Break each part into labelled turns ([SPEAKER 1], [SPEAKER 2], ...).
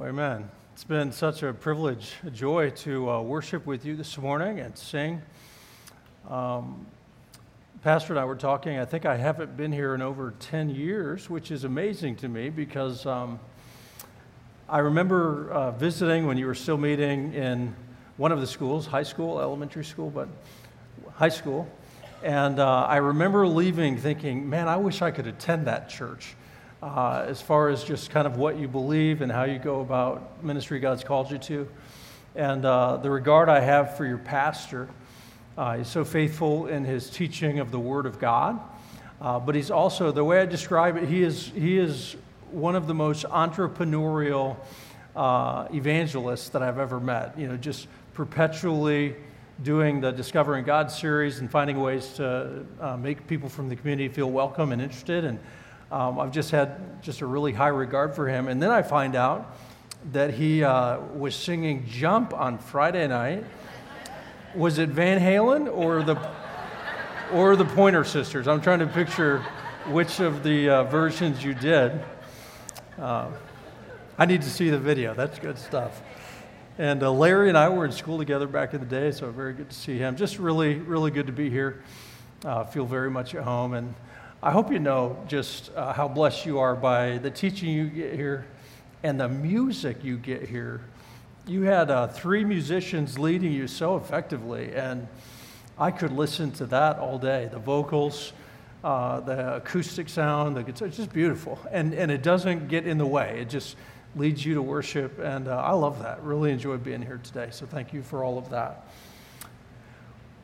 [SPEAKER 1] Well, amen. It's been such a privilege, a joy to uh, worship with you this morning and sing. Um, Pastor and I were talking. I think I haven't been here in over 10 years, which is amazing to me because um, I remember uh, visiting when you were still meeting in one of the schools, high school, elementary school, but high school. And uh, I remember leaving thinking, man, I wish I could attend that church uh, as far as just kind of what you believe and how you go about ministry God's called you to. And uh, the regard I have for your pastor. Uh, he's so faithful in his teaching of the Word of God. Uh, but he's also, the way I describe it, he is, he is one of the most entrepreneurial uh, evangelists that I've ever met. You know, just perpetually doing the Discovering God series and finding ways to uh, make people from the community feel welcome and interested. And um, I've just had just a really high regard for him. And then I find out that he uh, was singing Jump on Friday night. Was it Van Halen or the, or the Pointer Sisters? I'm trying to picture which of the uh, versions you did. Uh, I need to see the video. That's good stuff. And uh, Larry and I were in school together back in the day, so very good to see him. Just really, really good to be here. Uh, feel very much at home. And I hope you know just uh, how blessed you are by the teaching you get here and the music you get here. You had uh, three musicians leading you so effectively, and I could listen to that all day. The vocals, uh, the acoustic sound, the guitar, it's just beautiful. And, and it doesn't get in the way, it just leads you to worship. And uh, I love that. Really enjoyed being here today. So thank you for all of that.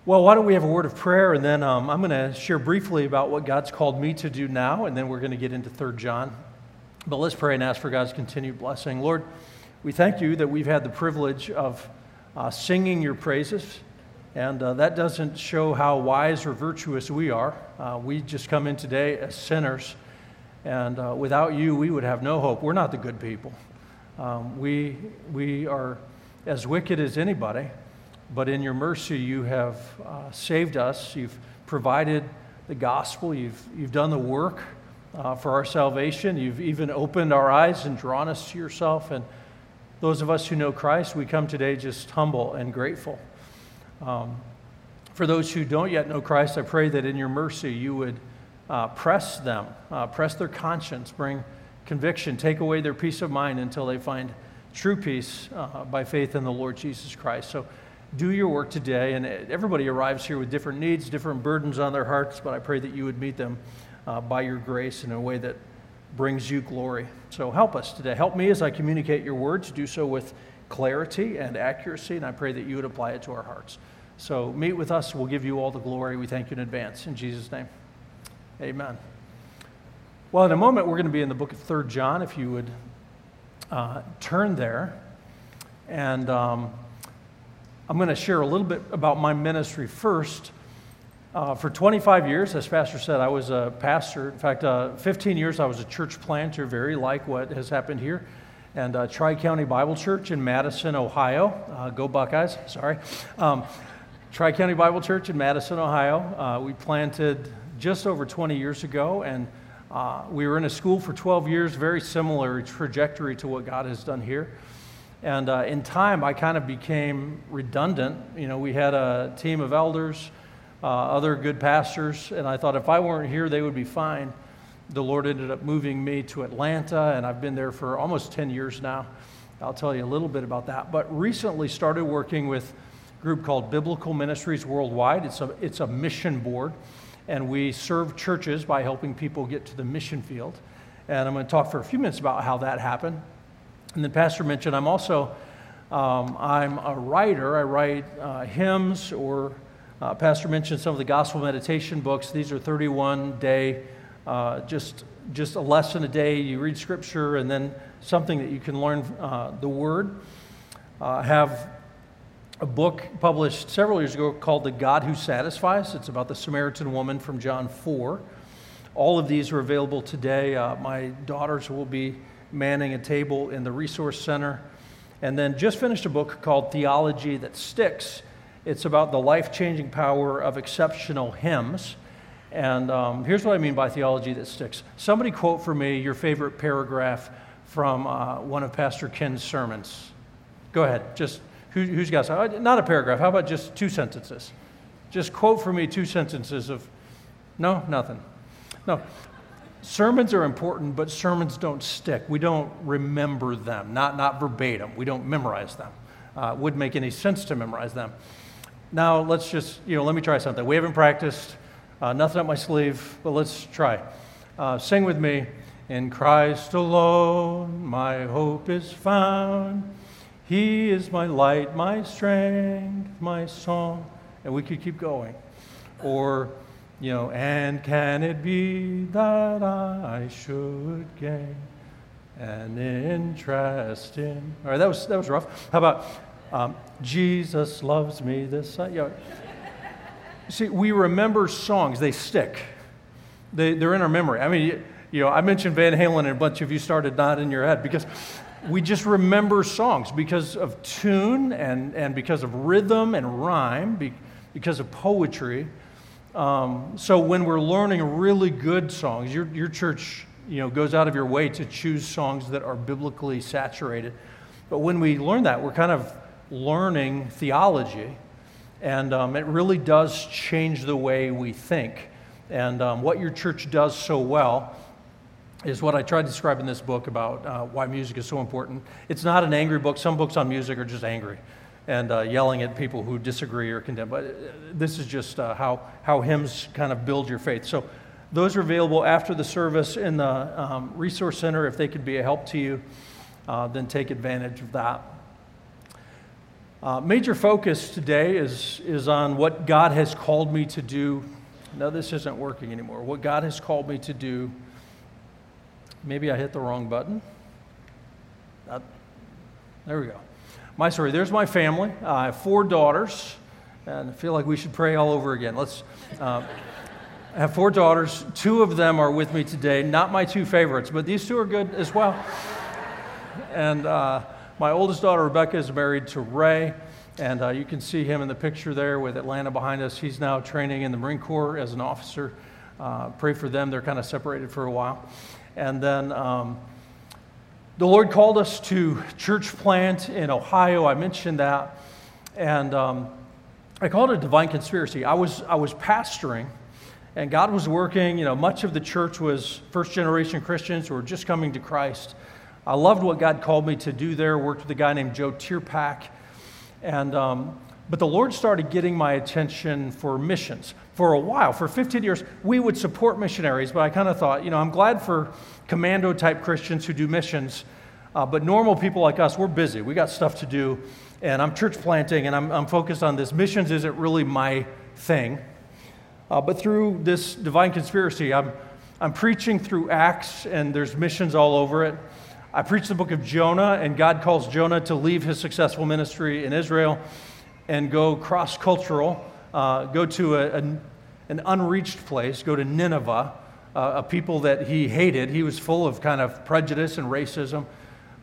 [SPEAKER 1] Well, why don't we have a word of prayer, and then um, I'm going to share briefly about what God's called me to do now, and then we're going to get into 3 John. But let's pray and ask for God's continued blessing. Lord, we thank you that we've had the privilege of uh, singing your praises, and uh, that doesn't show how wise or virtuous we are. Uh, we just come in today as sinners, and uh, without you, we would have no hope. We're not the good people. Um, we, we are as wicked as anybody but in your mercy, you have uh, saved us. You've provided the gospel. You've, you've done the work uh, for our salvation. You've even opened our eyes and drawn us to yourself. And those of us who know Christ, we come today just humble and grateful. Um, for those who don't yet know Christ, I pray that in your mercy you would uh, press them, uh, press their conscience, bring conviction, take away their peace of mind until they find true peace uh, by faith in the Lord Jesus Christ. So do your work today. And everybody arrives here with different needs, different burdens on their hearts, but I pray that you would meet them uh, by your grace in a way that brings you glory. So help us today. Help me as I communicate your words, do so with clarity and accuracy, and I pray that you would apply it to our hearts. So meet with us. We'll give you all the glory. We thank you in advance. In Jesus' name, amen. Well, in a moment, we're going to be in the book of Third John, if you would uh, turn there. And. Um, I'm going to share a little bit about my ministry first. Uh, for 25 years, as Pastor said, I was a pastor. In fact, uh, 15 years I was a church planter, very like what has happened here. And uh, Tri County Bible Church in Madison, Ohio. Uh, go Buckeyes, sorry. Um, Tri County Bible Church in Madison, Ohio. Uh, we planted just over 20 years ago, and uh, we were in a school for 12 years, very similar trajectory to what God has done here. And uh, in time, I kind of became redundant. You know, we had a team of elders, uh, other good pastors, and I thought if I weren't here, they would be fine. The Lord ended up moving me to Atlanta, and I've been there for almost 10 years now. I'll tell you a little bit about that. But recently started working with a group called Biblical Ministries Worldwide. It's a, it's a mission board, and we serve churches by helping people get to the mission field. And I'm going to talk for a few minutes about how that happened. And then Pastor mentioned I'm also um, I'm a writer. I write uh, hymns, or uh, Pastor mentioned some of the gospel meditation books. These are 31 day, uh, just just a lesson a day. You read scripture, and then something that you can learn uh, the word. Uh, I have a book published several years ago called "The God Who Satisfies." It's about the Samaritan woman from John 4. All of these are available today. Uh, my daughters will be manning a table in the Resource Center. And then just finished a book called Theology That Sticks. It's about the life changing power of exceptional hymns. And um, here's what I mean by theology that sticks. Somebody quote for me your favorite paragraph from uh, one of Pastor Ken's sermons. Go ahead. Just who, has got? Uh, not a paragraph. How about just two sentences? Just quote for me two sentences of. No, nothing. No. Sermons are important, but sermons don't stick. We don't remember them, not, not verbatim. We don't memorize them. Uh, it wouldn't make any sense to memorize them. Now, let's just, you know, let me try something. We haven't practiced, uh, nothing up my sleeve, but let's try. Uh, sing with me. In Christ alone, my hope is found. He is my light, my strength, my song. And we could keep going. Or, you know, and can it be that I should gain an interest in. All right, that was, that was rough. How about um, Jesus loves me this? You know, see, we remember songs, they stick, they, they're in our memory. I mean, you know, I mentioned Van Halen, and a bunch of you started nodding your head because we just remember songs because of tune and, and because of rhythm and rhyme, because of poetry. Um, so when we're learning really good songs, your, your church you know, goes out of your way to choose songs that are biblically saturated. But when we learn that, we're kind of learning theology, and um, it really does change the way we think. And um, what your church does so well is what I try to describe in this book about uh, why music is so important. It's not an angry book. Some books on music are just angry and uh, yelling at people who disagree or condemn. But uh, this is just uh, how, how hymns kind of build your faith. So those are available after the service in the um, Resource Center. If they could be a help to you, uh, then take advantage of that. Uh, major focus today is, is on what God has called me to do. No, this isn't working anymore. What God has called me to do. Maybe I hit the wrong button. Uh, there we go my story. There's my family. Uh, I have four daughters, and I feel like we should pray all over again. Let's. Uh, I have four daughters. Two of them are with me today. Not my two favorites, but these two are good as well. And uh, my oldest daughter, Rebecca, is married to Ray. And uh, you can see him in the picture there with Atlanta behind us. He's now training in the Marine Corps as an officer. Uh, pray for them. They're kind of separated for a while. And then um, the Lord called us to church plant in Ohio. I mentioned that. And um, I called it a divine conspiracy. I was, I was pastoring, and God was working. You know, much of the church was first generation Christians who were just coming to Christ. I loved what God called me to do there. Worked with a guy named Joe Tyrpak. And, um, but the Lord started getting my attention for missions. For a while, for 15 years, we would support missionaries, but I kind of thought, you know, I'm glad for commando type Christians who do missions. Uh, but normal people like us, we're busy. We got stuff to do. And I'm church planting and I'm, I'm focused on this. Missions isn't really my thing. Uh, but through this divine conspiracy, I'm, I'm preaching through Acts and there's missions all over it. I preach the book of Jonah, and God calls Jonah to leave his successful ministry in Israel and go cross cultural, uh, go to a, a, an unreached place, go to Nineveh uh, a people that he hated. He was full of kind of prejudice and racism,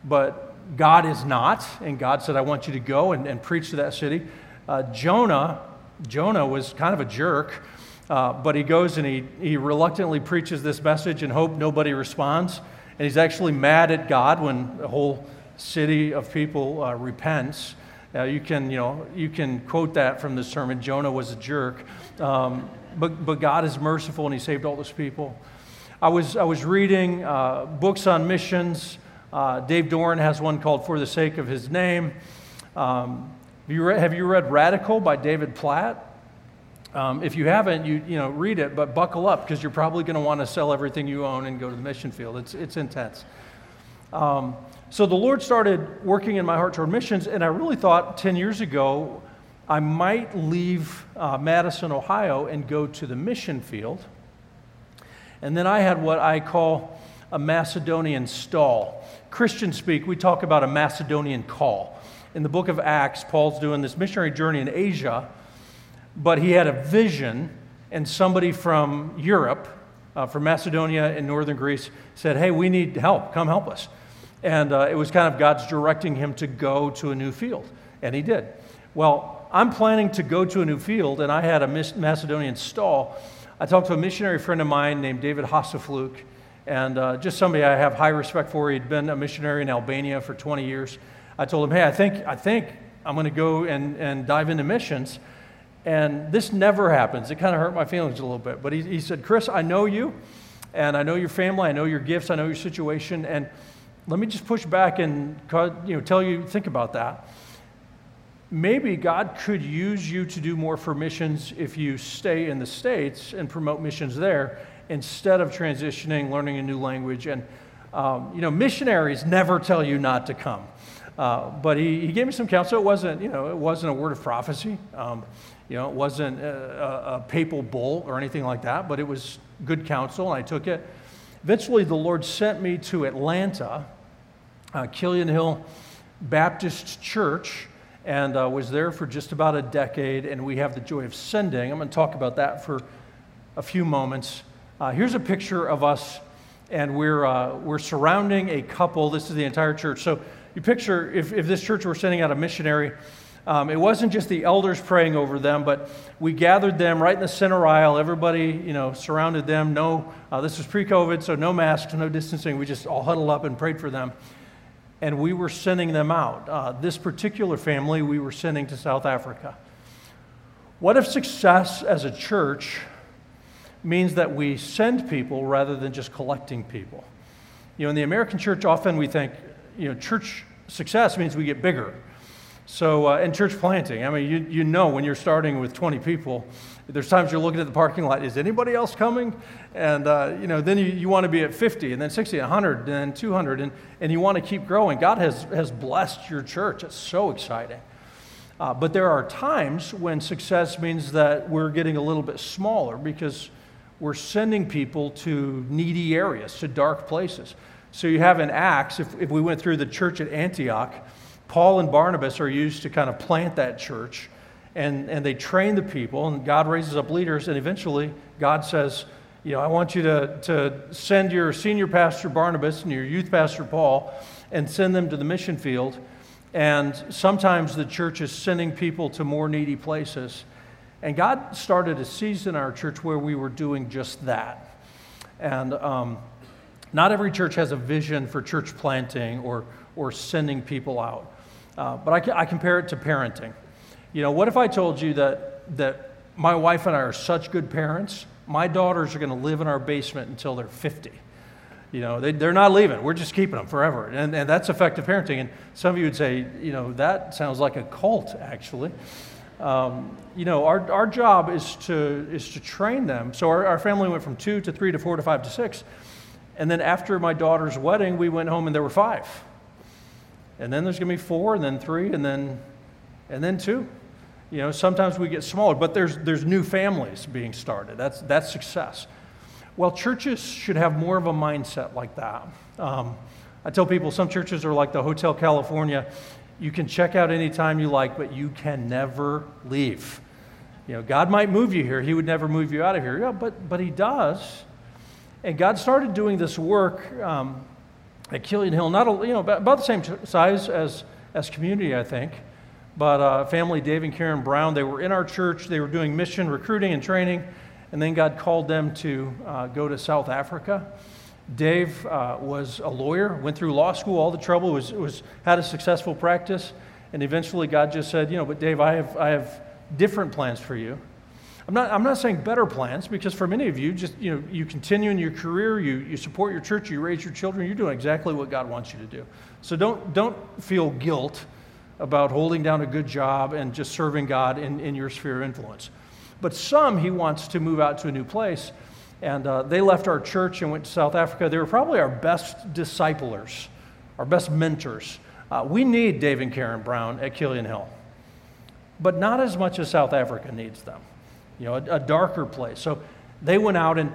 [SPEAKER 1] but God is not. And God said, I want you to go and, and preach to that city. Uh, Jonah, Jonah was kind of a jerk, uh, but he goes and he, he reluctantly preaches this message and hope nobody responds. And he's actually mad at God when the whole city of people uh, repents. Uh, you can, you know, you can quote that from the sermon. Jonah was a jerk. Um, but, but God is merciful and He saved all those people. I was, I was reading uh, books on missions. Uh, Dave Doran has one called For the Sake of His Name. Um, have, you read, have you read Radical by David Platt? Um, if you haven't, you, you know, read it, but buckle up because you're probably going to want to sell everything you own and go to the mission field. It's, it's intense. Um, so the Lord started working in my heart toward missions, and I really thought 10 years ago I might leave uh, Madison, Ohio, and go to the mission field. And then I had what I call a Macedonian stall. Christian speak, we talk about a Macedonian call. In the book of Acts, Paul's doing this missionary journey in Asia, but he had a vision, and somebody from Europe, uh, from Macedonia and northern Greece, said, Hey, we need help. Come help us. And uh, it was kind of God's directing him to go to a new field. And he did. Well, I'm planning to go to a new field, and I had a Macedonian stall. I talked to a missionary friend of mine named David Hassefluke, and uh, just somebody I have high respect for. He'd been a missionary in Albania for 20 years. I told him, hey, I think, I think I'm going to go and, and dive into missions. And this never happens. It kind of hurt my feelings a little bit. But he, he said, Chris, I know you, and I know your family, I know your gifts, I know your situation, and let me just push back and you know, tell you, think about that. Maybe God could use you to do more for missions if you stay in the States and promote missions there instead of transitioning, learning a new language. And, um, you know, missionaries never tell you not to come. Uh, but he, he gave me some counsel. It wasn't, you know, it wasn't a word of prophecy. Um, you know, it wasn't a, a, papal bull or anything like that, but it was good counsel, and I took it. Eventually, the Lord sent me to Atlanta, uh, Killian Hill Baptist Church, and uh, was there for just about a decade. And we have the joy of sending. I'm going to talk about that for a few moments. Uh, here's a picture of us, and we're, uh, we're surrounding a couple. This is the entire church. So you picture if, if this church were sending out a missionary, um, it wasn't just the elders praying over them, but we gathered them right in the center aisle. Everybody, you know, surrounded them. No, uh, this was pre-COVID, so no masks, no distancing. We just all huddled up and prayed for them, and we were sending them out. Uh, this particular family, we were sending to South Africa. What if success as a church means that we send people rather than just collecting people? You know, in the American church, often we think you know, church success means we get bigger. So, uh, and church planting, I mean, you, you know when you're starting with 20 people, there's times you're looking at the parking lot, is anybody else coming? And, uh, you know, then you, you want to be at 50, and then 60, 100, and then 200, and, and you want to keep growing. God has, has blessed your church. It's so exciting. Uh, but there are times when success means that we're getting a little bit smaller because we're sending people to needy areas, to dark places. So you have in Acts, if, if we went through the church at Antioch, Paul and Barnabas are used to kind of plant that church, and, and they train the people, and God raises up leaders, and eventually God says, you know, I want you to, to send your senior pastor Barnabas and your youth pastor Paul and send them to the mission field. And sometimes the church is sending people to more needy places. And God started a season in our church where we were doing just that. And um, not every church has a vision for church planting or, or sending people out. Uh, but I, I compare it to parenting. You know, what if I told you that, that my wife and I are such good parents, my daughters are going to live in our basement until they're 50? You know, they, they're not leaving. We're just keeping them forever. And, and that's effective parenting. And some of you would say, you know, that sounds like a cult, actually. Um, you know, our, our job is to, is to train them. So our, our family went from two to three to four to five to six. And then after my daughter's wedding, we went home and there were five. And then there's going to be four, and then three, and then, and then two. You know, sometimes we get smaller, but there's, there's new families being started. That's, that's success. Well, churches should have more of a mindset like that. Um, I tell people some churches are like the Hotel California. You can check out anytime you like, but you can never leave. You know, God might move you here. He would never move you out of here. Yeah, but, but He does. And God started doing this work um, at Killian Hill, not a, you know, about, the same size as, as community, I think. But uh, family Dave and Karen Brown, they were in our church. They were doing mission recruiting and training. And then God called them to uh, go to South Africa. Dave uh, was a lawyer, went through law school, all the trouble, was, was, had a successful practice. And eventually God just said, you know, but Dave, I have, I have different plans for you. I'm not, I'm not saying better plans because for many of you, just you know, you continue in your career, you, you support your church, you raise your children, you're doing exactly what God wants you to do. So don't, don't feel guilt about holding down a good job and just serving God in, in your sphere of influence. But some, he wants to move out to a new place. And uh, they left our church and went to South Africa. They were probably our best disciplers, our best mentors. Uh, we need Dave and Karen Brown at Killian Hill, but not as much as South Africa needs them you know, a, a darker place. So they went out and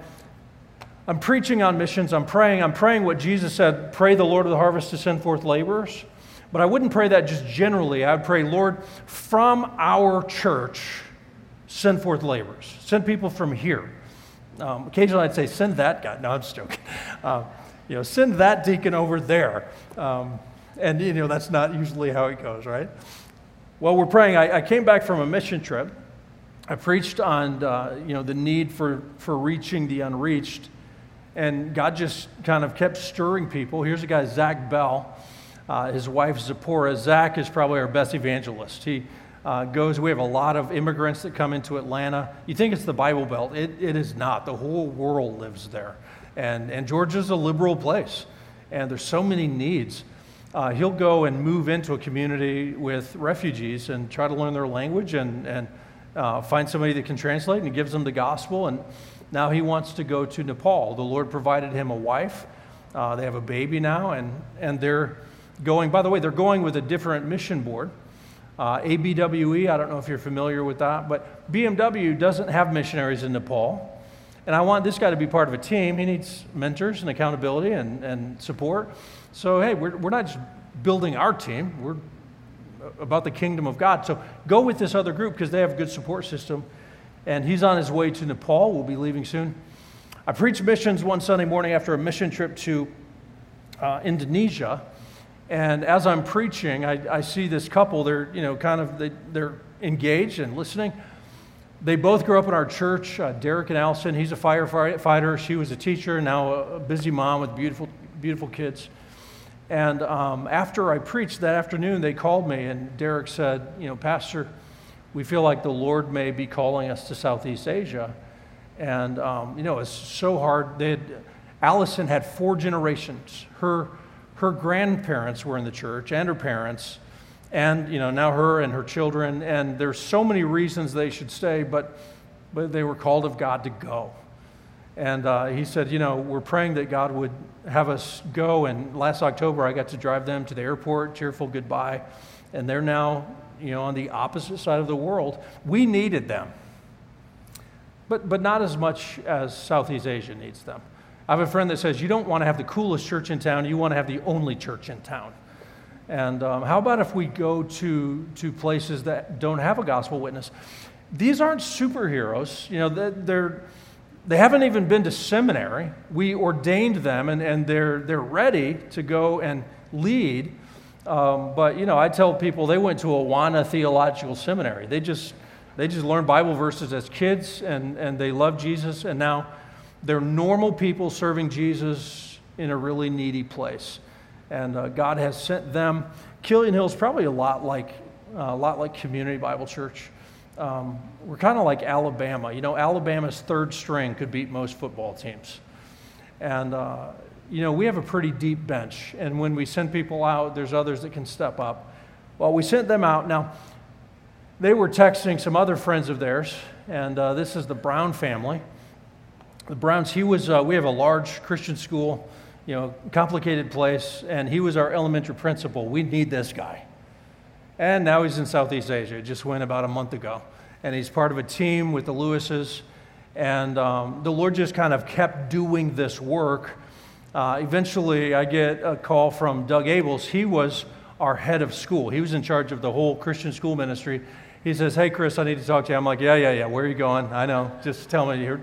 [SPEAKER 1] I'm preaching on missions. I'm praying. I'm praying what Jesus said pray the Lord of the harvest to send forth laborers. But I wouldn't pray that just generally. I would pray, Lord, from our church, send forth laborers. Send people from here. Um, occasionally I'd say, send that guy. No, I'm just joking. Uh, you know, send that deacon over there. Um, and, you know, that's not usually how it goes, right? Well, we're praying. I, I came back from a mission trip I preached on uh, you know, the need for, for reaching the unreached. And God just kind of kept stirring people. Here's a guy, Zach Bell, uh, his wife, Zipporah. Zach is probably our best evangelist. He uh, goes, we have a lot of immigrants that come into Atlanta. You think it's the Bible Belt, it, it is not. The whole world lives there. And, and Georgia's a liberal place, and there's so many needs. Uh, he'll go and move into a community with refugees and try to learn their language and, and uh, find somebody that can translate, and he gives them the gospel. And now he wants to go to Nepal. The Lord provided him a wife. Uh, they have a baby now, and, and they're going, by the way, they're going with a different mission board. Uh, ABWE, I don't know if you're familiar with that, but BMW doesn't have missionaries in Nepal. And I want this guy to be part of a team. He needs mentors and accountability and, and support. So, hey, we're, we're not just building our team, we're about the kingdom of God. So go with this other group because they have a good support system. And he's on his way to Nepal. We'll be leaving soon. I preached missions one Sunday morning after a mission trip to uh, Indonesia. And as I'm preaching, I, I, see this couple. They're, you know, kind of, they, they're engaged and listening. They both grew up in our church. Uh, Derek and Allison, he's a firefighter. She was a teacher, now a busy mom with beautiful, beautiful kids. And um, after I preached that afternoon, they called me, and Derek said, You know, Pastor, we feel like the Lord may be calling us to Southeast Asia. And, um, you know, it's so hard. They had, Allison had four generations. Her, her grandparents were in the church, and her parents, and, you know, now her and her children. And there's so many reasons they should stay, but, but they were called of God to go. And uh, he said, You know, we're praying that God would have us go. And last October, I got to drive them to the airport, cheerful goodbye. And they're now, you know, on the opposite side of the world. We needed them, but, but not as much as Southeast Asia needs them. I have a friend that says, You don't want to have the coolest church in town, you want to have the only church in town. And um, how about if we go to, to places that don't have a gospel witness? These aren't superheroes. You know, they're they haven't even been to seminary. We ordained them, and, and they're, they're ready to go and lead. Um, but, you know, I tell people they went to Awana Theological Seminary. They just, they just learned Bible verses as kids, and, and they love Jesus, and now they're normal people serving Jesus in a really needy place. And uh, God has sent them. Killian Hill is probably a lot like, uh, a lot like Community Bible Church um, we're kind of like Alabama. You know, Alabama's third string could beat most football teams. And, uh, you know, we have a pretty deep bench. And when we send people out, there's others that can step up. Well, we sent them out. Now, they were texting some other friends of theirs, and uh, this is the Brown family. The Browns, he was, uh, we have a large Christian school, you know, complicated place, and he was our elementary principal. We need this guy. And now he's in Southeast Asia. It just went about a month ago. And he's part of a team with the Lewises. And um, the Lord just kind of kept doing this work. Uh, eventually, I get a call from Doug Abels. He was our head of school, he was in charge of the whole Christian school ministry. He says, Hey, Chris, I need to talk to you. I'm like, Yeah, yeah, yeah. Where are you going? I know. Just tell me. Here.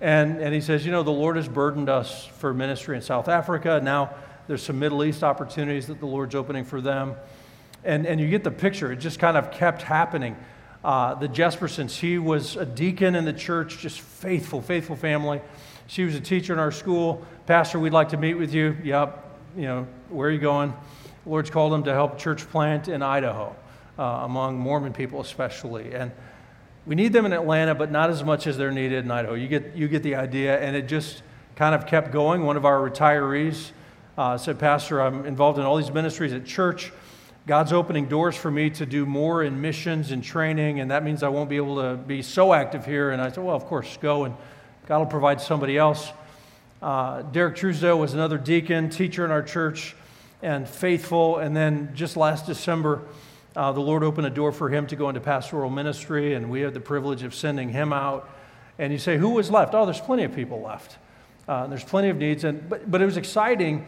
[SPEAKER 1] And, and he says, You know, the Lord has burdened us for ministry in South Africa. Now there's some Middle East opportunities that the Lord's opening for them. And, and you get the picture. It just kind of kept happening. Uh, the Jespersons, she was a deacon in the church, just faithful, faithful family. She was a teacher in our school. Pastor, we'd like to meet with you. Yep. You know, where are you going? The Lord's called him to help church plant in Idaho, uh, among Mormon people especially. And we need them in Atlanta, but not as much as they're needed in Idaho. You get, you get the idea. And it just kind of kept going. One of our retirees uh, said, Pastor, I'm involved in all these ministries at church. God's opening doors for me to do more in missions and training, and that means I won't be able to be so active here. And I said, Well, of course, go, and God will provide somebody else. Uh, Derek Truesdale was another deacon, teacher in our church, and faithful. And then just last December, uh, the Lord opened a door for him to go into pastoral ministry, and we had the privilege of sending him out. And you say, Who was left? Oh, there's plenty of people left. Uh, there's plenty of needs. And, but, but it was exciting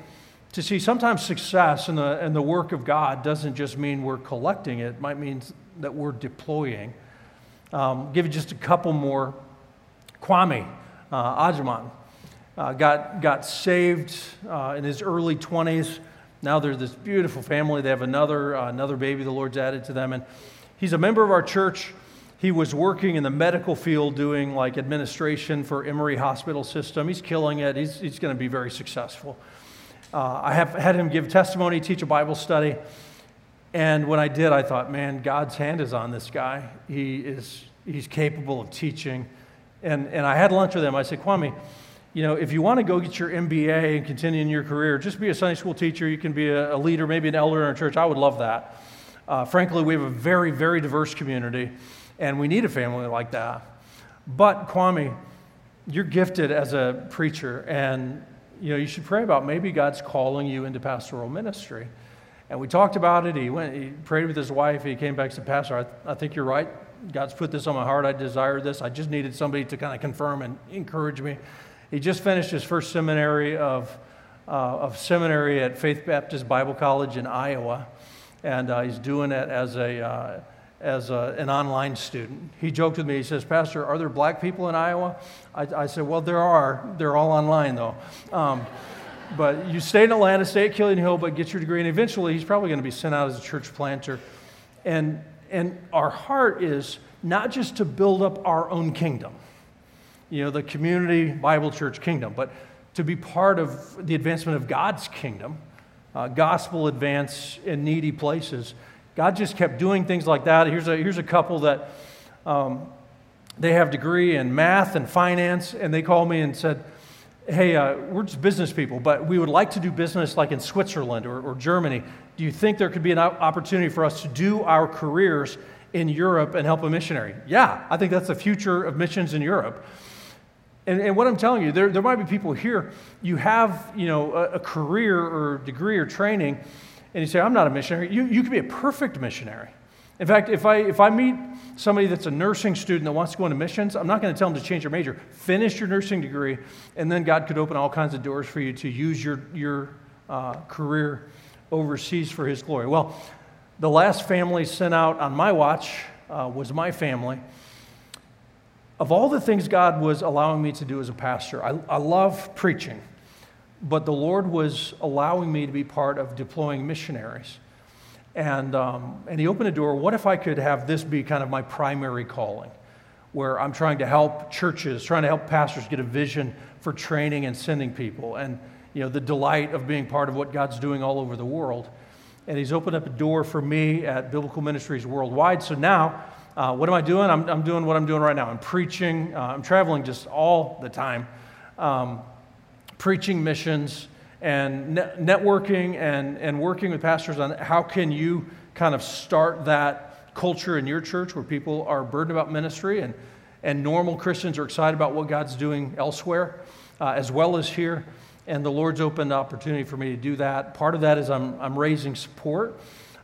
[SPEAKER 1] to see sometimes success in the, in the work of God doesn't just mean we're collecting it, it might mean that we're deploying. Um, give you just a couple more. Kwame uh, Ajaman uh, got, got saved uh, in his early 20s. Now they're this beautiful family. They have another, uh, another baby the Lord's added to them. And he's a member of our church. he was working in the medical field doing like administration for Emory Hospital System. He's killing it. He's, he's going to be very successful. Uh, I have had him give testimony, teach a Bible study. And when I did, I thought, man, God's hand is on this guy. He is, he's capable of teaching. And, and I had lunch with him. I said, Kwame, you know, if you want to go get your MBA and continue in your career, just be a Sunday school teacher. You can be a, a leader, maybe an elder in our church. I would love that. Uh, frankly, we have a very, very diverse community, and we need a family like that. But, Kwame, you're gifted as a preacher, and you know, you should pray about maybe God's calling you into pastoral ministry. And we talked about it. He went, he prayed with his wife. He came back and said, Pastor, I, th- I think you're right. God's put this on my heart. I desire this. I just needed somebody to kind of confirm and encourage me. He just finished his first seminary of, uh, of seminary at Faith Baptist Bible College in Iowa, and uh, he's doing it as, a, uh, as a, an online student. He joked with me, he says, Pastor, are there black people in Iowa? I, I said, Well, there are. They're all online, though. Um, but you stay in Atlanta, stay at Killian Hill, but get your degree, and eventually he's probably going to be sent out as a church planter. And, and our heart is not just to build up our own kingdom you know, the community Bible church kingdom, but to be part of the advancement of God's kingdom, uh, gospel advance in needy places. God just kept doing things like that. Here's a, here's a couple that um, they have degree in math and finance, and they called me and said, hey, uh, we're just business people, but we would like to do business like in Switzerland or, or Germany. Do you think there could be an opportunity for us to do our careers in Europe and help a missionary? Yeah, I think that's the future of missions in Europe. And, and, what I'm telling you, there, there might be people here, you have, you know, a, a, career or degree or training, and you say, I'm not a missionary. You, you could be a perfect missionary. In fact, if I, if I meet somebody that's a nursing student that wants to go into missions, I'm not going to tell them to change their major. Finish your nursing degree, and then God could open all kinds of doors for you to use your, your uh, career overseas for His glory. Well, the last family sent out on my watch uh, was my family of all the things God was allowing me to do as a pastor, I, I love preaching, but the Lord was allowing me to be part of deploying missionaries. And, um, and He opened a door. What if I could have this be kind of my primary calling, where I'm trying to help churches, trying to help pastors get a vision for training and sending people, and you know, the delight of being part of what God's doing all over the world. And He's opened up a door for me at Biblical Ministries Worldwide. So now, uh, what am I doing? I'm, I'm, doing what I'm doing right now. I'm preaching. Uh, I'm traveling just all the time, um, preaching missions and ne- networking and, and working with pastors on how can you kind of start that culture in your church where people are burdened about ministry and, and normal Christians are excited about what God's doing elsewhere uh, as well as here. And the Lord's opened the opportunity for me to do that. Part of that is I'm, I'm raising support.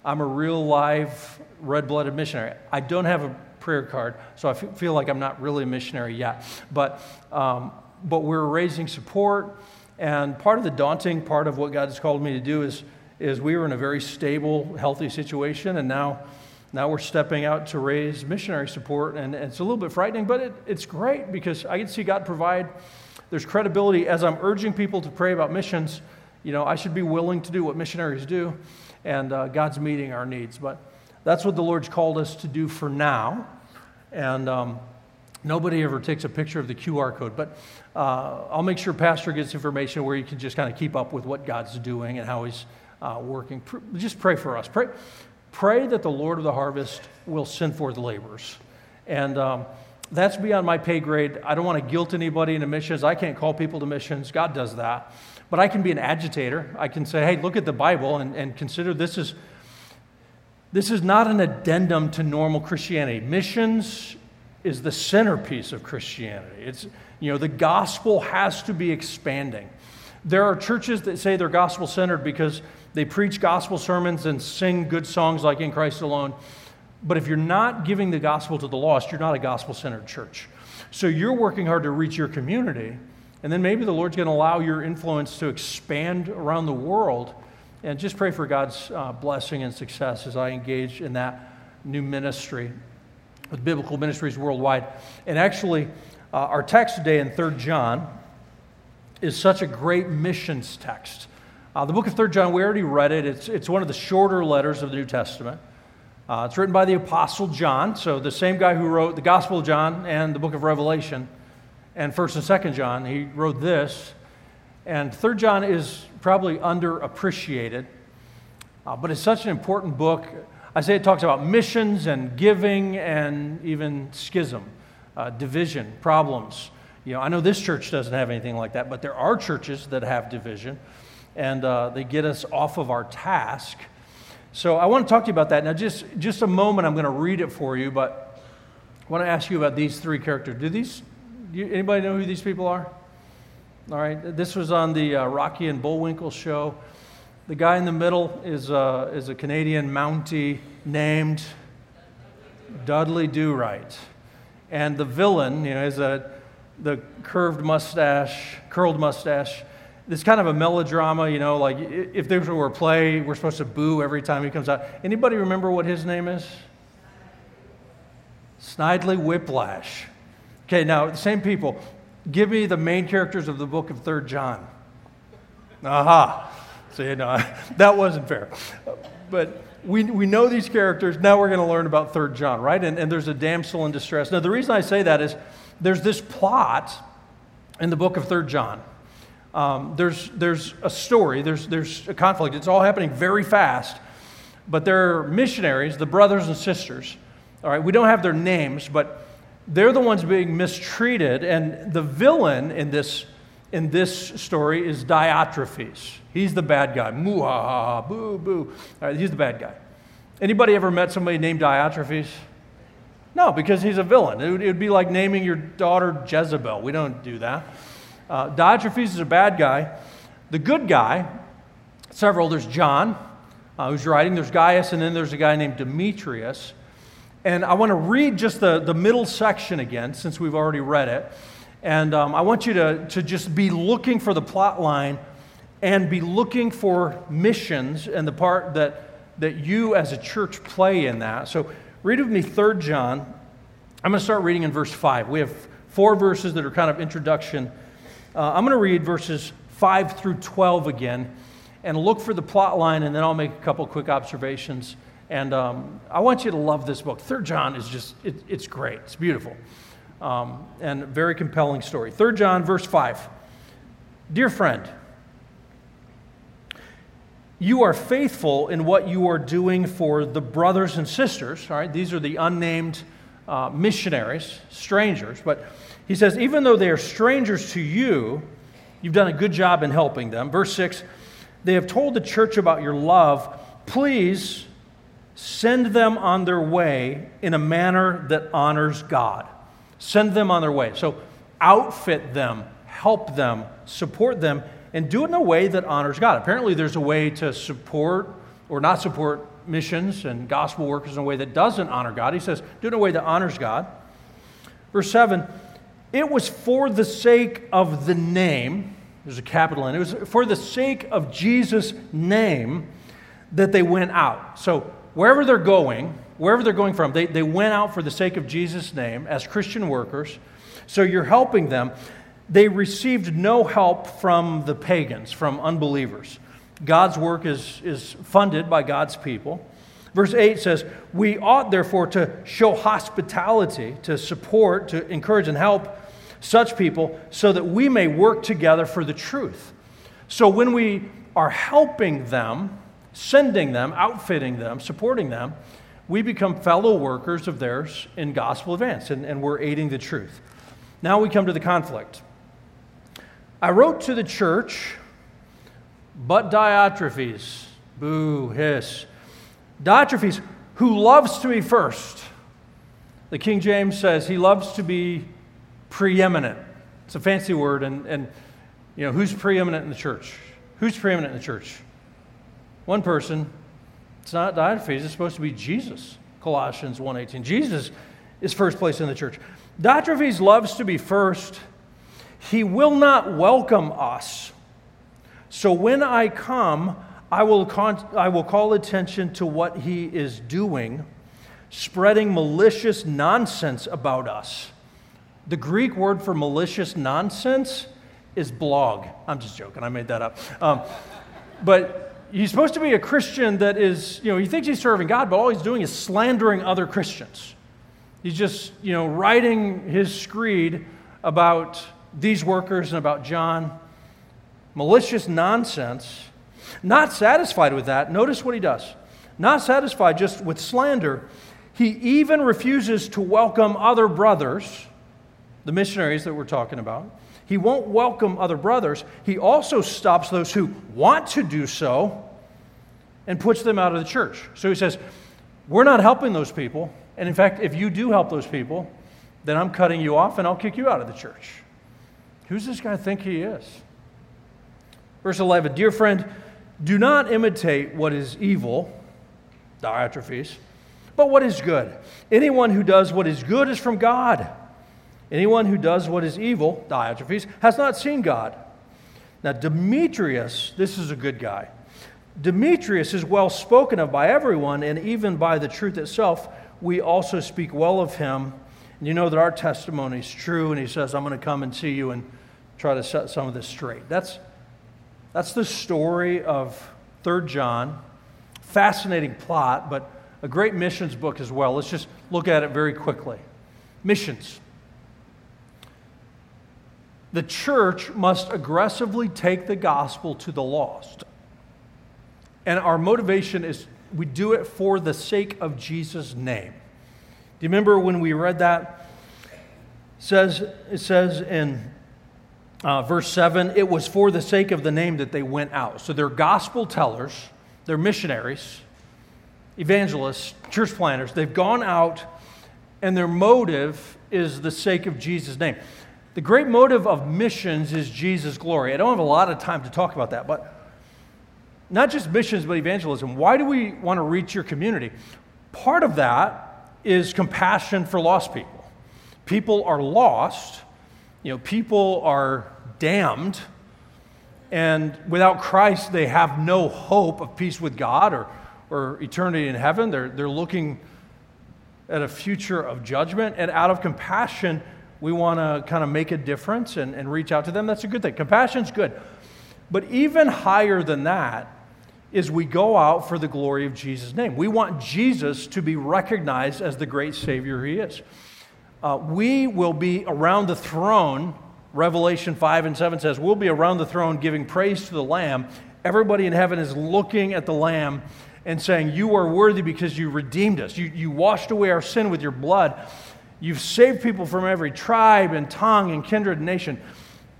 [SPEAKER 1] I'm a real live red blooded missionary. I don't have a prayer card, so I feel like I'm not really a missionary yet. But, um, but we're raising support, and part of the daunting part of what God has called me to do is, is we were in a very stable, healthy situation, and now, now we're stepping out to raise missionary support, and, and it's a little bit frightening, but it, it's great because I can see God provide. There's credibility as I'm urging people to pray about missions. You know, I should be willing to do what missionaries do, and uh, God's meeting our needs. But that's what the Lord's called us to do for now. And um, nobody ever takes a picture of the QR code, but uh, I'll make sure Pastor gets information where you can just kind of keep up with what God's doing and how He's uh, working. Just pray for us. Pray, pray that the Lord of the harvest will send forth laborers. And um, that's beyond my pay grade. I don't want to guilt anybody into missions. I can't call people to missions. God does that. But I can be an agitator. I can say, hey, look at the Bible and, and consider this is this is not an addendum to normal Christianity. Missions is the centerpiece of Christianity. It's, you know, the gospel has to be expanding. There are churches that say they're gospel centered because they preach gospel sermons and sing good songs like In Christ Alone. But if you're not giving the gospel to the lost, you're not a gospel centered church. So you're working hard to reach your community, and then maybe the Lord's going to allow your influence to expand around the world and just pray for God's uh, blessing and success as I engage in that new ministry with Biblical Ministries Worldwide. And actually, uh, our text today in 3 John is such a great missions text. Uh, the book of 3 John, we already read it. It's, it's one of the shorter letters of the New Testament. Uh, it's written by the Apostle John, so the same guy who wrote the Gospel of John and the book of Revelation, and 1st and 2nd John. He wrote this. And 3rd John is probably underappreciated, uh, but it's such an important book. I say it talks about missions and giving and even schism, uh, division, problems. You know, I know this church doesn't have anything like that, but there are churches that have division, and uh, they get us off of our task. So I want to talk to you about that. Now, just, just a moment, I'm going to read it for you, but I want to ask you about these three characters. Do these, you, anybody know who these people are? All right, this was on the uh, Rocky and Bullwinkle show. The guy in the middle is, uh, is a Canadian Mountie named Dudley Do Right. And the villain, you know, is a, the curved mustache, curled mustache It's kind of a melodrama, you know, like if there were a play, we're supposed to boo every time he comes out. Anybody remember what his name is? Snidely Whiplash. Okay, now, the same people. Give me the main characters of the book of Third John. Aha. So, you know, that wasn't fair. But we, we know these characters. Now we're going to learn about Third John, right? And, and there's a damsel in distress. Now, the reason I say that is there's this plot in the book of Third John um, there's, there's a story, there's, there's a conflict. It's all happening very fast. But they're missionaries, the brothers and sisters. All right, we don't have their names, but they're the ones being mistreated. And the villain in this, in this story is Diotrephes. He's the bad guy. Moo ha ha, boo boo. Right, he's the bad guy. Anybody ever met somebody named Diotrephes? No, because he's a villain. It would, it would be like naming your daughter Jezebel. We don't do that. Uh, Diotrephes is a bad guy. The good guy, several, there's John, uh, who's writing, there's Gaius, and then there's a guy named Demetrius. And I want to read just the, the middle section again, since we've already read it. And um, I want you to, to just be looking for the plot line and be looking for missions and the part that, that you as a church play in that. So read with me 3 John. I'm going to start reading in verse 5. We have four verses that are kind of introduction uh, I'm going to read verses 5 through 12 again and look for the plot line, and then I'll make a couple quick observations. And um, I want you to love this book. Third John is just, it, it's great. It's beautiful. Um, and very compelling story. Third John, verse 5. Dear friend, you are faithful in what you are doing for the brothers and sisters. All right, these are the unnamed uh, missionaries, strangers, but he says, even though they are strangers to you, you've done a good job in helping them. Verse 6 they have told the church about your love. Please send them on their way in a manner that honors God. Send them on their way. So outfit them, help them, support them, and do it in a way that honors God. Apparently, there's a way to support or not support missions and gospel workers in a way that doesn't honor God. He says, do it in a way that honors God. Verse 7 it was for the sake of the name, there's a capital N, it was for the sake of Jesus' name that they went out. So wherever they're going, wherever they're going from, they, they went out for the sake of Jesus' name as Christian workers. So you're helping them. They received no help from the pagans, from unbelievers. God's work is, is funded by God's people. Verse 8 says, We ought therefore to show hospitality, to support, to encourage and help such people so that we may work together for the truth. So when we are helping them, sending them, outfitting them, supporting them, we become fellow workers of theirs in gospel advance, and, and we're aiding the truth. Now we come to the conflict. I wrote to the church, but Diotrephes, boo, hiss, Diotrephes, who loves to be first. The King James says he loves to be preeminent. It's a fancy word, and, and you know, who's preeminent in the church? Who's preeminent in the church? One person. It's not Diotrephes, it's supposed to be Jesus. Colossians 1.18. Jesus is first place in the church. Diotrephes loves to be first. He will not welcome us. So when I come, I will, con- I will call attention to what he is doing, spreading malicious nonsense about us. The Greek word for malicious nonsense is blog. I'm just joking, I made that up. Um, but he's supposed to be a Christian that is, you know, he thinks he's serving God, but all he's doing is slandering other Christians. He's just, you know, writing his screed about these workers and about John. Malicious nonsense. Not satisfied with that, notice what he does. Not satisfied just with slander, he even refuses to welcome other brothers, the missionaries that we're talking about. He won't welcome other brothers. He also stops those who want to do so and puts them out of the church. So he says, We're not helping those people. And in fact, if you do help those people, then I'm cutting you off and I'll kick you out of the church. Who's this guy think he is? Verse 11 Dear friend, do not imitate what is evil, Diotrephes, but what is good. Anyone who does what is good is from God. Anyone who does what is evil, Diotrephes, has not seen God. Now, Demetrius, this is a good guy. Demetrius is well spoken of by everyone, and even by the truth itself we also speak well of him. And you know that our testimony is true, and he says, I'm going to come and see you and try to set some of this straight. That's, that's the story of 3 John. Fascinating plot, but a great missions book as well. Let's just look at it very quickly. Missions. The church must aggressively take the gospel to the lost. And our motivation is we do it for the sake of Jesus' name. Do you remember when we read that? It says, it says in uh, verse 7 it was for the sake of the name that they went out. So they're gospel tellers, they're missionaries, evangelists, church planners. They've gone out, and their motive is the sake of Jesus' name. The great motive of missions is Jesus' glory. I don't have a lot of time to talk about that, but not just missions, but evangelism. Why do we want to reach your community? Part of that is compassion for lost people. People are lost, you know, people are damned, and without Christ, they have no hope of peace with God or, or eternity in heaven. They're, they're looking at a future of judgment, and out of compassion, we want to kind of make a difference and, and reach out to them. That's a good thing. Compassion's good. But even higher than that is we go out for the glory of Jesus' name. We want Jesus to be recognized as the great Savior he is. Uh, we will be around the throne. Revelation 5 and 7 says, We'll be around the throne giving praise to the Lamb. Everybody in heaven is looking at the Lamb and saying, You are worthy because you redeemed us. You, you washed away our sin with your blood. You've saved people from every tribe and tongue and kindred and nation,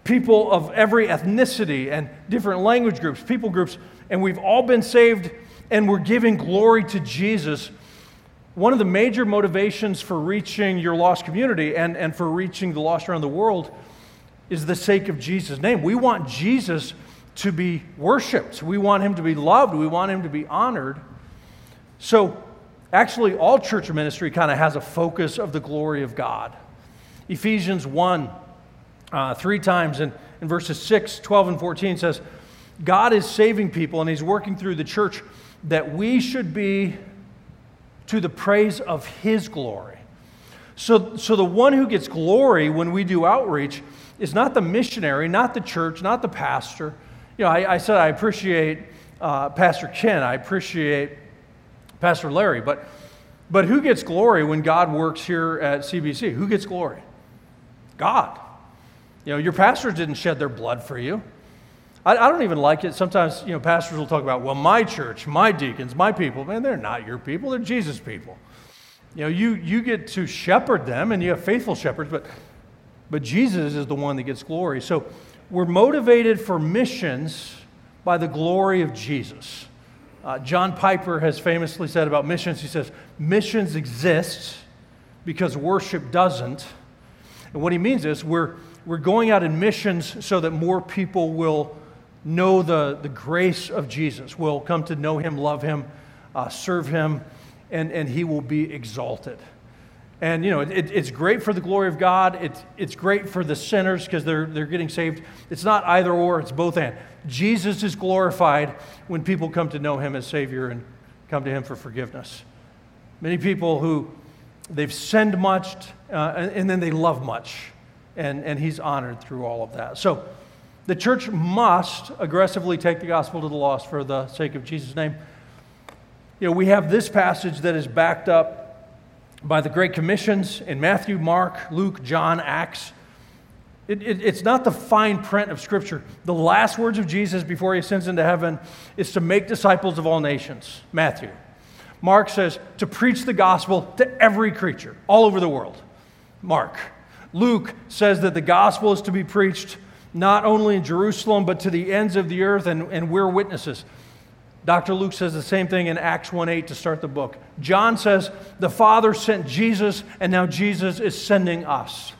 [SPEAKER 1] people of every ethnicity and different language groups, people groups and we've all been saved and we're giving glory to Jesus. One of the major motivations for reaching your lost community and, and for reaching the lost around the world is the sake of Jesus' name. We want Jesus to be worshiped, we want him to be loved, we want him to be honored. So, actually, all church ministry kind of has a focus of the glory of God. Ephesians 1, uh, three times in, in verses 6, 12, and 14 says, God is saving people and He's working through the church that we should be to the praise of His glory. So, so the one who gets glory when we do outreach is not the missionary, not the church, not the pastor. You know, I, I said I appreciate uh, Pastor Ken, I appreciate Pastor Larry, but, but who gets glory when God works here at CBC? Who gets glory? God. You know, your pastors didn't shed their blood for you. I, I, don't even like it. Sometimes, you know, pastors will talk about, well, my church, my deacons, my people. Man, they're not your people, they're Jesus' people. You know, you, you get to shepherd them and you have faithful shepherds, but, but Jesus is the one that gets glory. So we're motivated for missions by the glory of Jesus. Uh, John Piper has famously said about missions, he says, missions exist because worship doesn't. And what he means is we're, we're going out in missions so that more people will know the, the grace of Jesus, will come to know him, love him, uh, serve him, and, and he will be exalted. And, you know, it, it's great for the glory of God. It's, it's great for the sinners because they're, they're getting saved. It's not either or, it's both and. Jesus is glorified when people come to know him as Savior and come to him for forgiveness. Many people who they've sinned much uh, and, then they love much, and, and he's honored through all of that. So, The church must aggressively take the gospel to the lost for the sake of Jesus' name. You know, we have this passage that is backed up by the Great Commissions in Matthew, Mark, Luke, John, Acts. It, it, it's not the fine print of Scripture. The last words of Jesus before he ascends into heaven is to make disciples of all nations. Matthew. Mark says to preach the gospel to every creature all over the world. Mark. Luke says that the gospel is to be preached not only in Jerusalem, but to the ends of the earth, and, and we're witnesses. Dr. Luke says the same thing in Acts 1 8 to start the book. John says the Father sent Jesus, and now Jesus is sending us.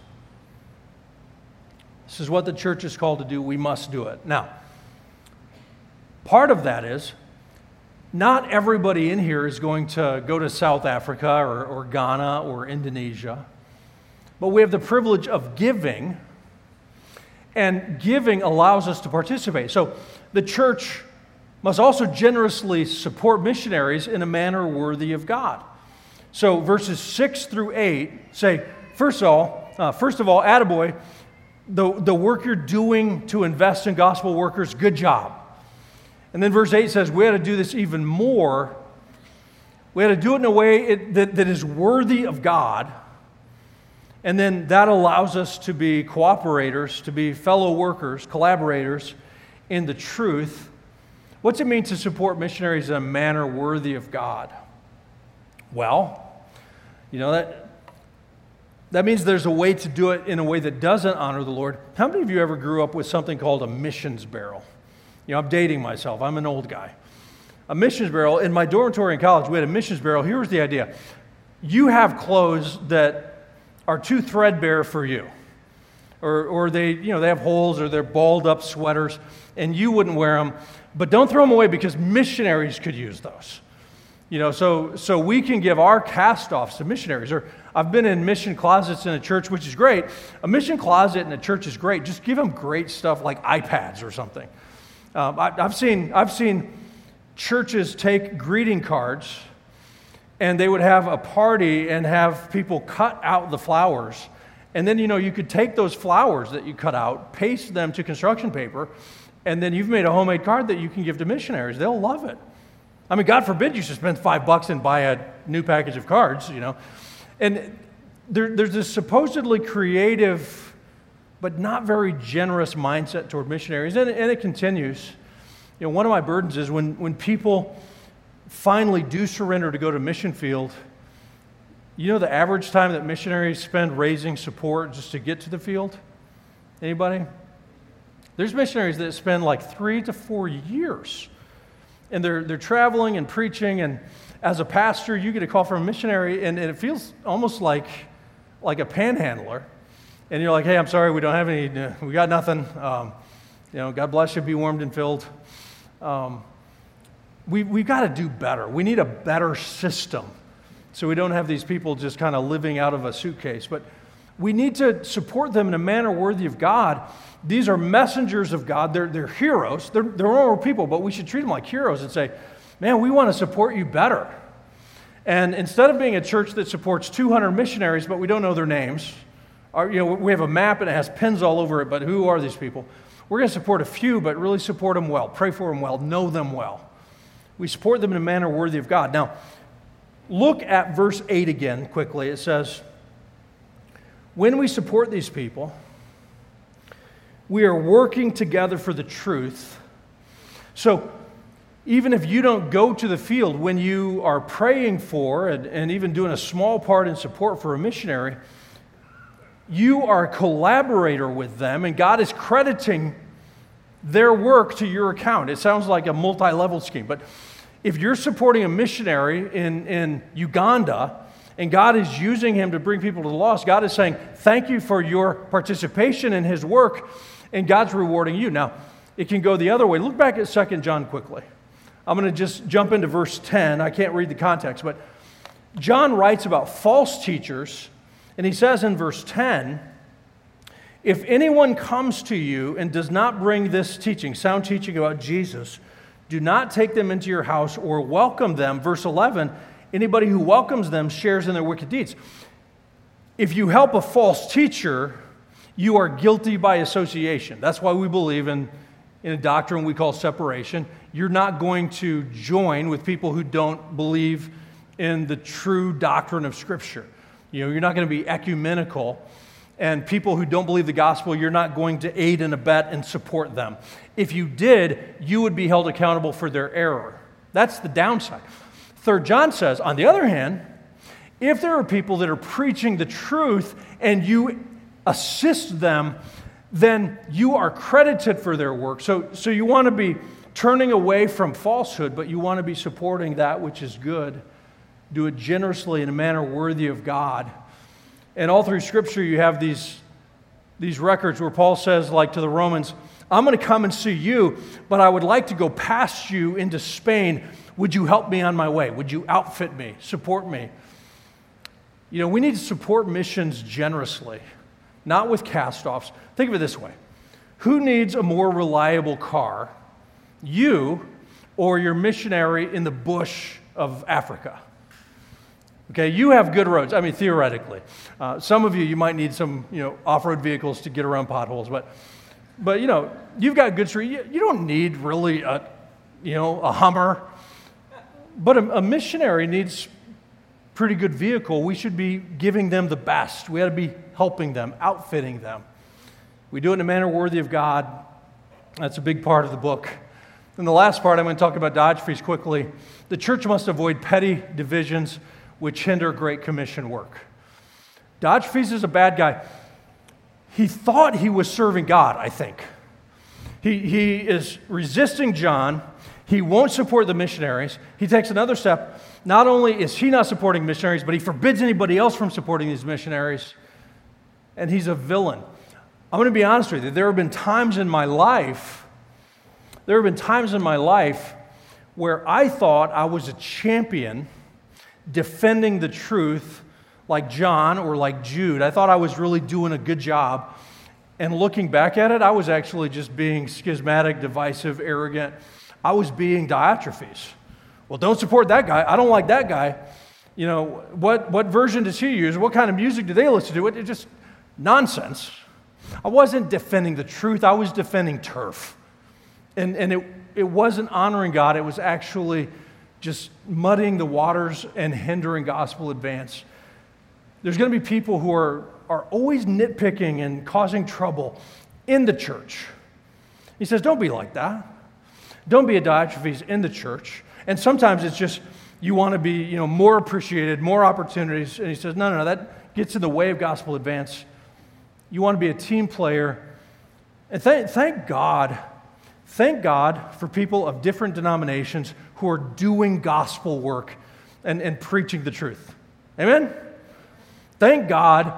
[SPEAKER 1] This is what the church is called to do. We must do it. Now, part of that is not everybody in here is going to go to South Africa or, or Ghana or Indonesia, but we have the privilege of giving, and giving allows us to participate. So the church must also generously support missionaries in a manner worthy of God. So verses 6 through 8 say, first of all, uh, first of all, attaboy, the, the work you're doing to invest in gospel workers, good job. And then verse 8 says, we had to do this even more. We had to do it in a way it, that, that is worthy of God. And then that allows us to be cooperators, to be fellow workers, collaborators in the truth. What's it mean to support missionaries in a manner worthy of God? Well, you know, that, that means there's a way to do it in a way that doesn't honor the Lord. How many of you ever grew up with something called a missions barrel? You know, I'm dating myself, I'm an old guy. A missions barrel, in my dormitory in college, we had a missions barrel. Here was the idea you have clothes that are too threadbare for you. Or, or they, you know, they have holes or they're balled up sweaters, and you wouldn't wear them. But don't throw them away because missionaries could use those. You know, so, so we can give our cast offs to missionaries. Or I've been in mission closets in a church, which is great. A mission closet in a church is great. Just give them great stuff like iPads or something. Um, I, I've, seen, I've seen churches take greeting cards and they would have a party and have people cut out the flowers. And then, you know, you could take those flowers that you cut out, paste them to construction paper, and then you've made a homemade card that you can give to missionaries. They'll love it. I mean, God forbid you should spend five bucks and buy a new package of cards, you know. And there, there's this supposedly creative, but not very generous mindset toward missionaries, and, and it continues. You know, one of my burdens is when, when people finally do surrender to go to mission field, you know the average time that missionaries spend raising support just to get to the field? Anybody? There's missionaries that spend like three to four years. And they're, they're traveling and preaching, and as a pastor, you get a call from a missionary, and, and it feels almost like, like a panhandler. And you're like, hey, I'm sorry, we don't have any, uh, we got nothing. Um, you know, God bless you, be warmed and filled. Um, we, we've got to do better. We need a better system so we don't have these people just kind of living out of a suitcase. But we need to support them in a manner worthy of God. These are messengers of God. They're, they're heroes. They're, they're normal people, but we should treat them like heroes and say, man, we want to support you better. And instead of being a church that supports 200 missionaries, but we don't know their names, or, you know, we have a map and it has pins all over it, but who are these people? We're going to support a few, but really support them well, pray for them well, know them well. We support them in a manner worthy of God. Now, look at verse 8 again quickly. It says, When we support these people, we are working together for the truth. So, even if you don't go to the field, when you are praying for and, and even doing a small part in support for a missionary, you are a collaborator with them, and God is crediting their work to your account. It sounds like a multi level scheme, but if you're supporting a missionary in, in Uganda and God is using him to bring people to the lost, God is saying, Thank you for your participation in his work, and God's rewarding you. Now, it can go the other way. Look back at 2 John quickly. I'm going to just jump into verse 10. I can't read the context, but John writes about false teachers, and he says in verse 10 If anyone comes to you and does not bring this teaching, sound teaching about Jesus, do not take them into your house or welcome them. Verse 11 Anybody who welcomes them shares in their wicked deeds. If you help a false teacher, You are guilty by association. That's why we believe in, in a doctrine we call separation. You're not going to join with people who don't believe in the true doctrine of Scripture. You know, you're not going to be ecumenical. And people who don't believe the gospel, you're not going to aid and abet and support them. If you did, you would be held accountable for their error. That's the downside. Third John says, on the other hand, if there are people that are preaching the truth and you assist them, then you are credited for their work. So, so you want to be turning away from falsehood, but you want to be supporting that which is good. Do it generously in a manner worthy of God. And all through Scripture, you have these, these records where Paul says, like to the Romans, I'm going to come and see you, but I would like to go past you into Spain. Would you help me on my way? Would you outfit me, support me? You know, we need to support missions generously, not with cast offs. Think of it this way Who needs a more reliable car, you or your missionary in the bush of Africa? Okay, you have good roads. I mean, theoretically. Uh, some of you, you might need some, you know, off-road vehicles to get around potholes, but, but you know, you've got good street. You, you don't need really a, you know, a Hummer. But a, a missionary needs pretty good vehicle. We should be giving them the best. We ought to be helping them, outfitting them. We do it in a manner worthy of God. That's a big part of the book. And the last part, I'm going to talk about Diotrephes quickly. The church must avoid petty divisions which hinder Great Commission work. Diotrephes is a bad guy. He thought he was serving God, I think. He, he is resisting John. He won't support the missionaries. He takes another step. Not only is he not supporting missionaries, but he forbids anybody else from supporting these missionaries. And he's a villain. I'm going to be honest with you. There have been times in my life, there have been times in my life where I thought I was a champion defending the truth like John or like Jude. I thought I was really doing a good job. And looking back at it, I was actually just being schismatic, divisive, arrogant. I was being Diotrephes. Well, don't support that guy. I don't like that guy. You know, what, what version does he use? What kind of music do they listen to? It, just nonsense. I wasn't defending the truth, I was defending turf. And, and it, it wasn't honoring God, it was actually just muddying the waters and hindering gospel advance. There's going to be people who are, are always nitpicking and causing trouble in the church. He says, Don't be like that. Don't be a Diotrephes in the church. And sometimes it's just you want to be you know, more appreciated, more opportunities. And he says, No, no, no, that gets in the way of gospel advance. You want to be a team player. And th- thank God, thank God for people of different denominations who are doing gospel work and, and preaching the truth. Amen? Thank God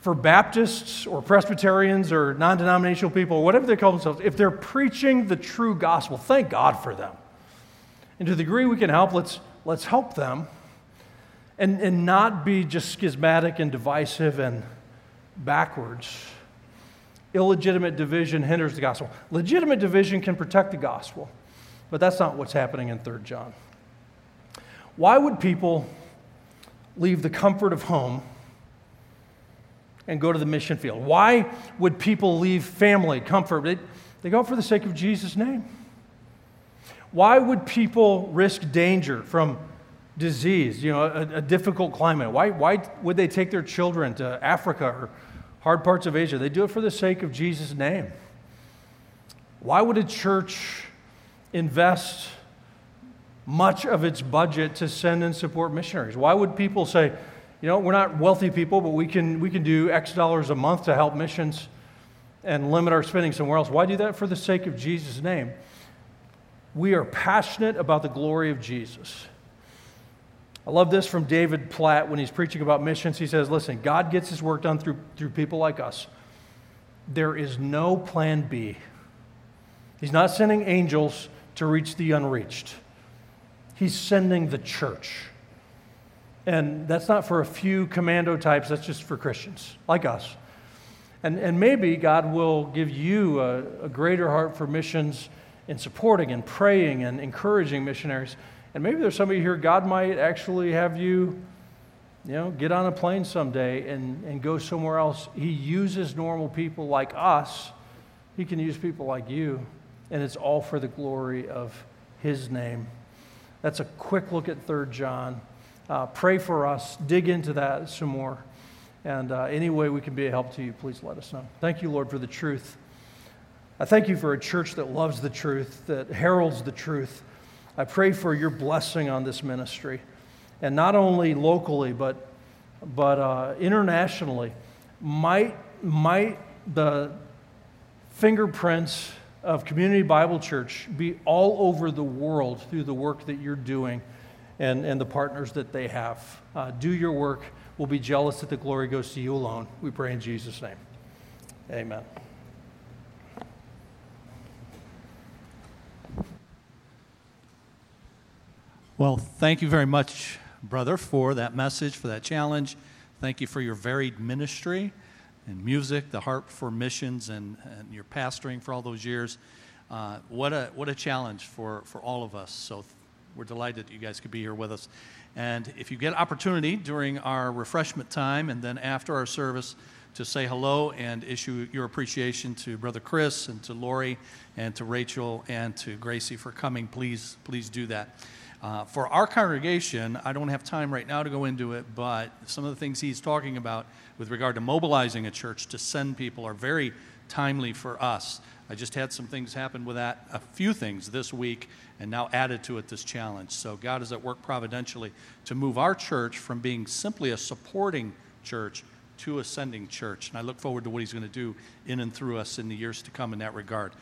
[SPEAKER 1] for Baptists or Presbyterians or non denominational people, or whatever they call themselves, if they're preaching the true gospel, thank God for them. And to the degree we can help, let's, let's help them and, and not be just schismatic and divisive and backwards. Illegitimate division hinders the gospel. Legitimate division can protect the gospel. But that's not what's happening in 3 John. Why would people leave the comfort of home and go to the mission field? Why would people leave family, comfort? They, they go for the sake of Jesus' name. Why would people risk danger from disease, you know, a, a, difficult climate? Why, why would they take their children to Africa or hard parts of Asia? They do it for the sake of Jesus' name. Why would a church invest much of its budget to send and support missionaries? Why would people say, you know, we're not wealthy people, but we can, we can do X dollars a month to help missions and limit our spending somewhere else? Why do that? For the sake of Jesus' name. We are passionate about the glory of Jesus. I love this from David Platt when he's preaching about missions. He says, Listen, God gets his work done through, through people like us. There is no plan B. He's not sending angels to reach the unreached. He's sending the church. And that's not for a few commando types, that's just for Christians like us. And, and maybe God will give you a, a greater heart for missions in supporting and praying and encouraging missionaries. And maybe there's somebody here, God might actually have you
[SPEAKER 2] you know, get on a plane someday and, and go somewhere else. He uses normal people like us. He can use people like you, and it's all for the glory of His name. That's a quick look at 3 John. Uh, pray for us, dig into that some more. And uh, any way we can be a help to you, please let us know. Thank you, Lord, for the truth. I thank you for a church that loves the truth, that heralds the truth. I pray for your blessing on this ministry and not only locally, but, but uh, internationally, might, might the fingerprints of Community Bible Church be all over the world through the work that you're doing and, and the partners that they have. Uh, do your work. We'll be jealous that the glory goes to you alone. We pray in Jesus' name. Amen.
[SPEAKER 1] Well, thank you very much, brother, for that message, for that challenge. Thank you for your varied ministry and music, the heart for missions, and, and your pastoring for all those years. Uh, what, a, what a challenge for, for all of us. So we're delighted that you guys could be here with us. And if you get opportunity during our refreshment time and then after our service to say hello and issue your appreciation to Brother Chris and to Lori and to Rachel and to Gracie for coming, please, please do that. Uh, for our congregation, I don't have time right now to go into it, but some of the things he's talking about with regard to mobilizing a church to send people are very timely for us. I just had some things happen with that, a few things this week, and now added to it this challenge. So God is at work providentially to move our church from being simply a supporting church to a sending church. And I look forward to what he's going to do in and through us in the years to come in that regard.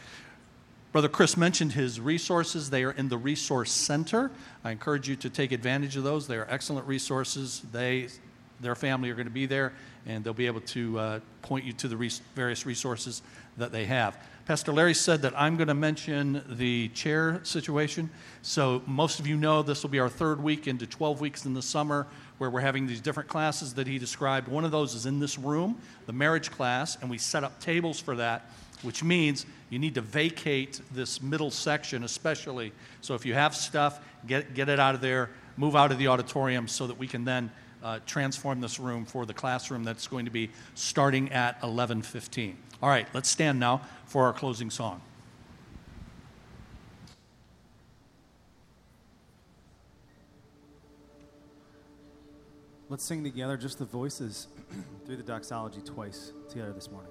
[SPEAKER 1] Brother Chris mentioned his resources. They are in the Resource Center. I encourage you to take advantage of those. They are excellent resources. They, their family are going to be there, and they'll be able to uh, point you to the res- various resources that they have. Pastor Larry said that I'm going to mention the chair situation. So, most of you know this will be our third week into 12 weeks in the summer where we're having these different classes that he described. One of those is in this room, the marriage class, and we set up tables for that which means you need to vacate this middle section, especially. So if you have stuff, get, get it out of there, move out of the auditorium so that we can then uh, transform this room for the classroom that's going to be starting at 11:15. All right, let's stand now for our closing song.
[SPEAKER 3] Let's sing together just the voices through the doxology twice together this morning.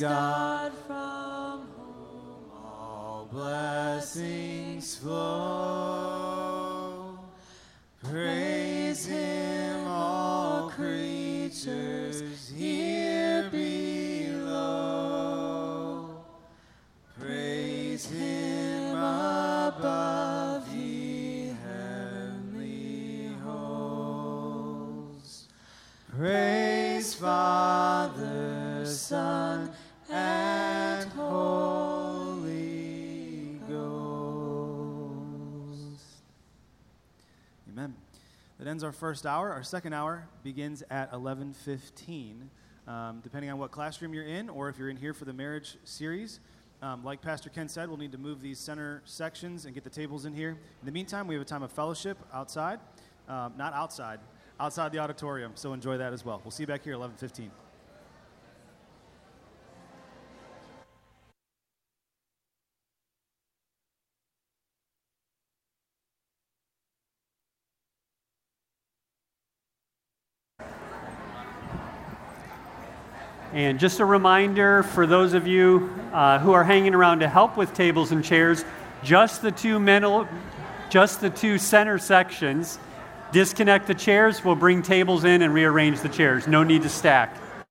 [SPEAKER 3] God from whom all blessings flow. Ends our first hour. Our second hour begins at 11:15. Um, depending on what classroom you're in, or if you're in here for the marriage series, um, like Pastor Ken said, we'll need to move these center sections and get the tables in here. In the meantime, we have a time of fellowship outside, um, not outside, outside the auditorium. So enjoy that as well. We'll see you back here at 11:15.
[SPEAKER 4] And just a reminder for those of you uh, who are hanging around to help with tables and chairs, just the two middle, just the two center sections. Disconnect the chairs. We'll bring tables in and rearrange the chairs. No need to stack.